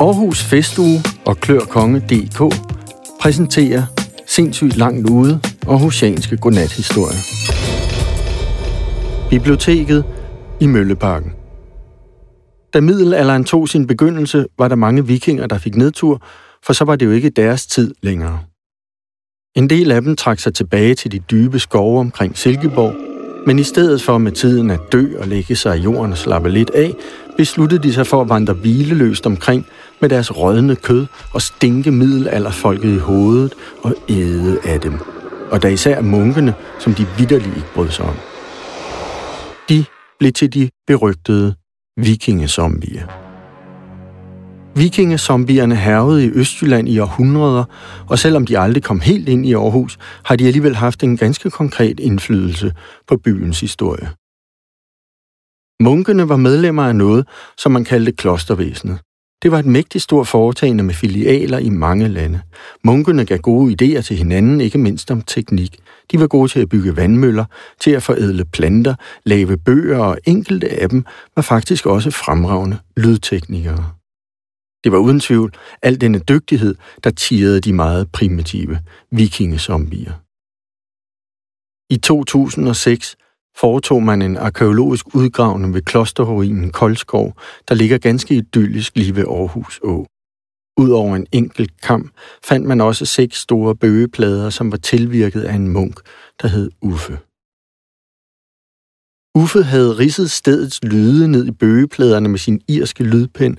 Aarhus Festuge og Klør Konge DK præsenterer sindssygt langt ude og husianske godnathistorier. Biblioteket i Mølleparken. Da middelalderen tog sin begyndelse, var der mange vikinger, der fik nedtur, for så var det jo ikke deres tid længere. En del af dem trak sig tilbage til de dybe skove omkring Silkeborg, men i stedet for med tiden at dø og lægge sig i jorden og slappe lidt af, besluttede de sig for at vandre hvileløst omkring med deres rådne kød og stinke middelalderfolket i hovedet og æde af dem. Og da især munkene, som de vidderligt ikke brød sig om. De blev til de berygtede vikingesombier. Vikingesombierne hervede i Østjylland i århundreder, og selvom de aldrig kom helt ind i Aarhus, har de alligevel haft en ganske konkret indflydelse på byens historie. Munkene var medlemmer af noget, som man kaldte klostervæsenet. Det var et mægtigt stort foretagende med filialer i mange lande. Munkene gav gode idéer til hinanden, ikke mindst om teknik. De var gode til at bygge vandmøller, til at forædle planter, lave bøger, og enkelte af dem var faktisk også fremragende lydteknikere. Det var uden tvivl al denne dygtighed, der tirrede de meget primitive vikingesombier. I 2006 foretog man en arkeologisk udgravning ved klosterruinen Koldskov, der ligger ganske idyllisk lige ved Aarhus Å. Udover en enkelt kamp fandt man også seks store bøgeplader, som var tilvirket af en munk, der hed Uffe. Uffe havde ridset stedets lyde ned i bøgepladerne med sin irske lydpen,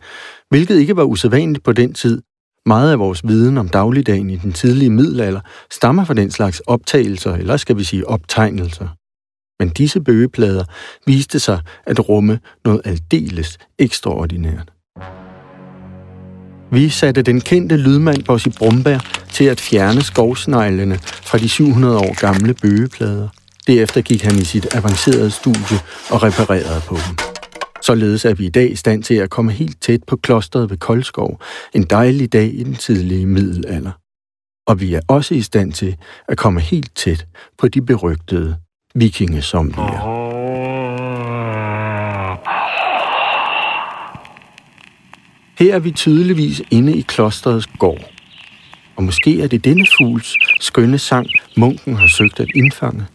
hvilket ikke var usædvanligt på den tid. Meget af vores viden om dagligdagen i den tidlige middelalder stammer fra den slags optagelser, eller skal vi sige optegnelser. Men disse bøgeplader viste sig at rumme noget aldeles ekstraordinært. Vi satte den kendte lydmand Bossi Brumberg til at fjerne skovsneglene fra de 700 år gamle bøgeplader. Derefter gik han i sit avancerede studie og reparerede på dem. Således er vi i dag i stand til at komme helt tæt på klosteret ved Koldskov, en dejlig dag i den tidlige middelalder. Og vi er også i stand til at komme helt tæt på de berygtede vikingesombier. Her er vi tydeligvis inde i klosterets gård. Og måske er det denne fugls skønne sang, munken har søgt at indfange.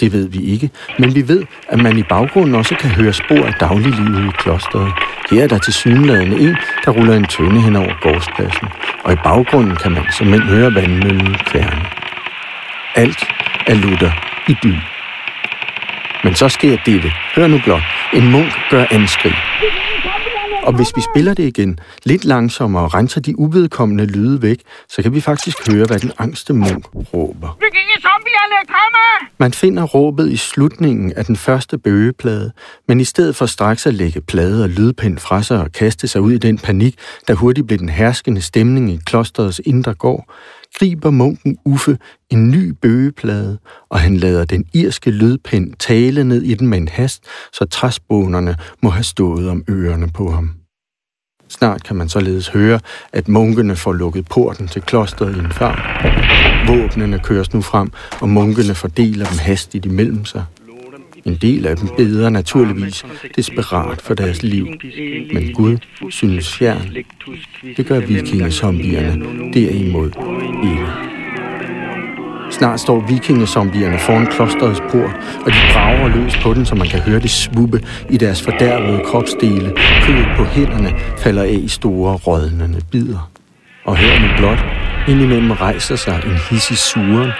Det ved vi ikke, men vi ved, at man i baggrunden også kan høre spor af dagliglivet i klosteret. Her er der til synlædende en, der ruller en tønde hen over gårdspladsen, og i baggrunden kan man som høre vandmøllen kværne. Alt er lutter i dyn. Men så sker dette. Hør nu blot. En munk gør anskrig. Og hvis vi spiller det igen lidt langsommere og renser de uvedkommende lyde væk, så kan vi faktisk høre, hvad den angste munk råber. Man finder råbet i slutningen af den første bøgeplade, men i stedet for straks at lægge plade og lydpind fra sig og kaste sig ud i den panik, der hurtigt blev den herskende stemning i klosterets indre gård, griber munken Uffe en ny bøgeplade, og han lader den irske lydpind tale ned i den med en hast, så træsbånerne må have stået om ørerne på ham. Snart kan man således høre, at munkene får lukket porten til klosteret i en fart. Våbnene køres nu frem, og munkene fordeler dem hastigt imellem sig. En del af dem beder naturligvis desperat for deres liv, men Gud synes fjern. Det gør vikingesombierne derimod ikke. Snart står vikingesombierne foran klosterets port, og de brager løs på den, så man kan høre det svuppe i deres fordærvede kropsdele. Kødet på hænderne falder af i store, rådnende bidder. Og her nu blot, indimellem rejser sig en hissig suren,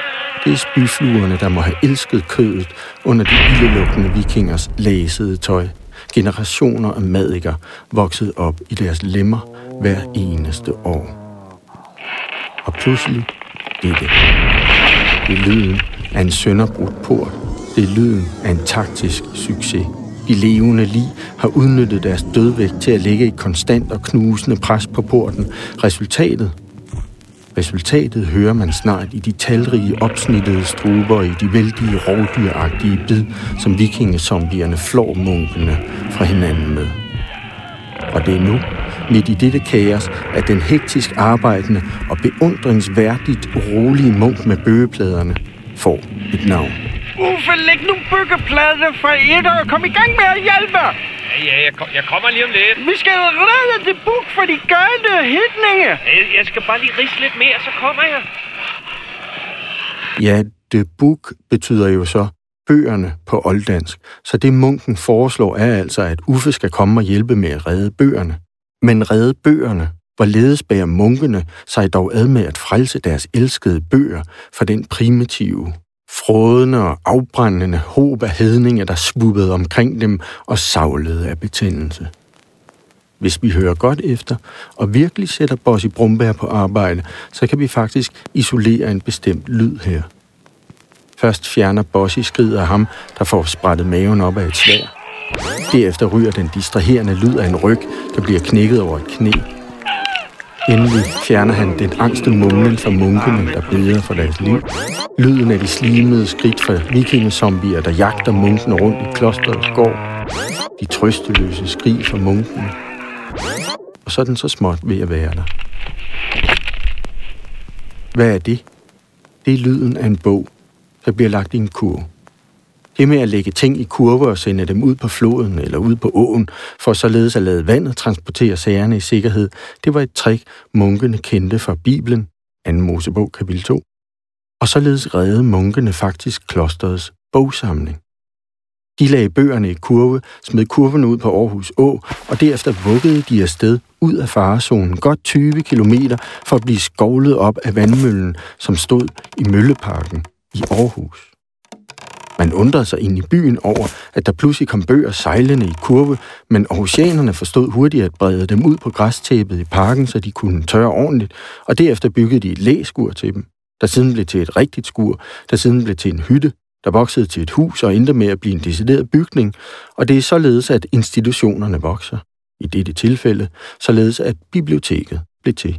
det er spyfluerne, der må have elsket kødet under de ildelugtende vikingers læsede tøj. Generationer af madikker voksede op i deres lemmer hver eneste år. Og pludselig dette. Det er lyden af en sønderbrudt port. Det er lyden af en taktisk succes. De levende lig har udnyttet deres dødvægt til at lægge et konstant og knusende pres på porten. Resultatet Resultatet hører man snart i de talrige opsnittede struber i de vældige rovdyragtige bid, som vikingesombierne flår munkene fra hinanden med. Og det er nu, midt i dette kaos, at den hektisk arbejdende og beundringsværdigt rolige munk med bøgepladerne får et navn. Uffe, læg nu byggeplader for et og kom i gang med at hjælpe! Ja, ja, jeg, kom, jeg kommer lige om lidt. Vi skal redde det buk for de gale hitninge. Jeg, jeg skal bare lige rise lidt mere, så kommer jeg. Ja, det book betyder jo så bøgerne på olddansk, så det munken foreslår er altså, at Uffe skal komme og hjælpe med at redde bøgerne. Men redde bøgerne, hvorledes bærer munkene sig dog ad med at frelse deres elskede bøger fra den primitive, frådende og afbrændende håb af hedninge, der svuppede omkring dem og savlede af betændelse. Hvis vi hører godt efter og virkelig sætter Bossy Brumbær på arbejde, så kan vi faktisk isolere en bestemt lyd her. Først fjerner Bossy skridt af ham, der får sprættet maven op af et svær. Derefter ryger den distraherende lyd af en ryg, der bliver knækket over et knæ. Endelig fjerner han den angste mumlen fra munkene, der beder for deres liv. Lyden af de slimede skridt fra vikingesombier, der jagter munken rundt i klosterets gård. De trøsteløse skrig fra munken. Og så er den så småt ved at være der. Hvad er det? Det er lyden af en bog, der bliver lagt i en kurve. Det med at lægge ting i kurver og sende dem ud på floden eller ud på åen, for således at lade vandet transportere sagerne i sikkerhed, det var et trick, munkene kendte fra Bibelen, 2. Mosebog kapitel 2. Og således reddede munkene faktisk klosterets bogsamling. De lagde bøgerne i kurve, smed kurven ud på Aarhus Å, og derefter vuggede de afsted ud af farezonen godt 20 km for at blive skovlet op af vandmøllen, som stod i Mølleparken i Aarhus. Man undrede sig ind i byen over, at der pludselig kom bøger sejlende i kurve, men aarhusianerne forstod hurtigt at brede dem ud på græstæppet i parken, så de kunne tørre ordentligt, og derefter byggede de et læskur til dem, der siden blev til et rigtigt skur, der siden blev til en hytte, der voksede til et hus og endte med at blive en decideret bygning, og det er således, at institutionerne vokser. I dette tilfælde, således at biblioteket blev til.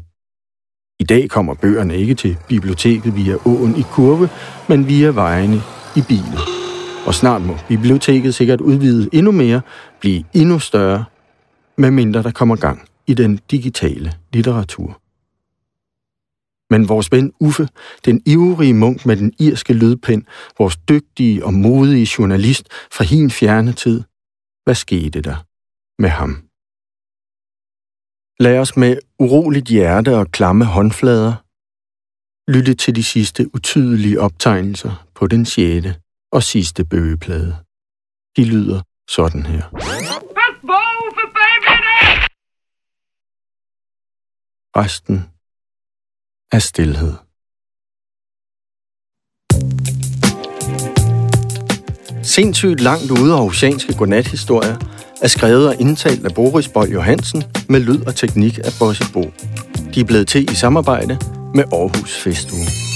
I dag kommer bøgerne ikke til biblioteket via åen i kurve, men via vejene i bilen. Og snart må biblioteket sikkert udvide endnu mere, blive endnu større, medmindre der kommer gang i den digitale litteratur. Men vores ven Uffe, den ivrige munk med den irske lydpind, vores dygtige og modige journalist fra hin fjerne tid, hvad skete der med ham? Lad os med uroligt hjerte og klamme håndflader lytte til de sidste utydelige optegnelser på den sjette og sidste bøgeplade. De lyder sådan her. Resten er stillhed. Sindssygt langt ude af oceanske godnathistorier er skrevet og indtalt af Boris Bøj Johansen med lyd og teknik af Bosse Bo. De er blevet til i samarbejde med Aarhus Festuge.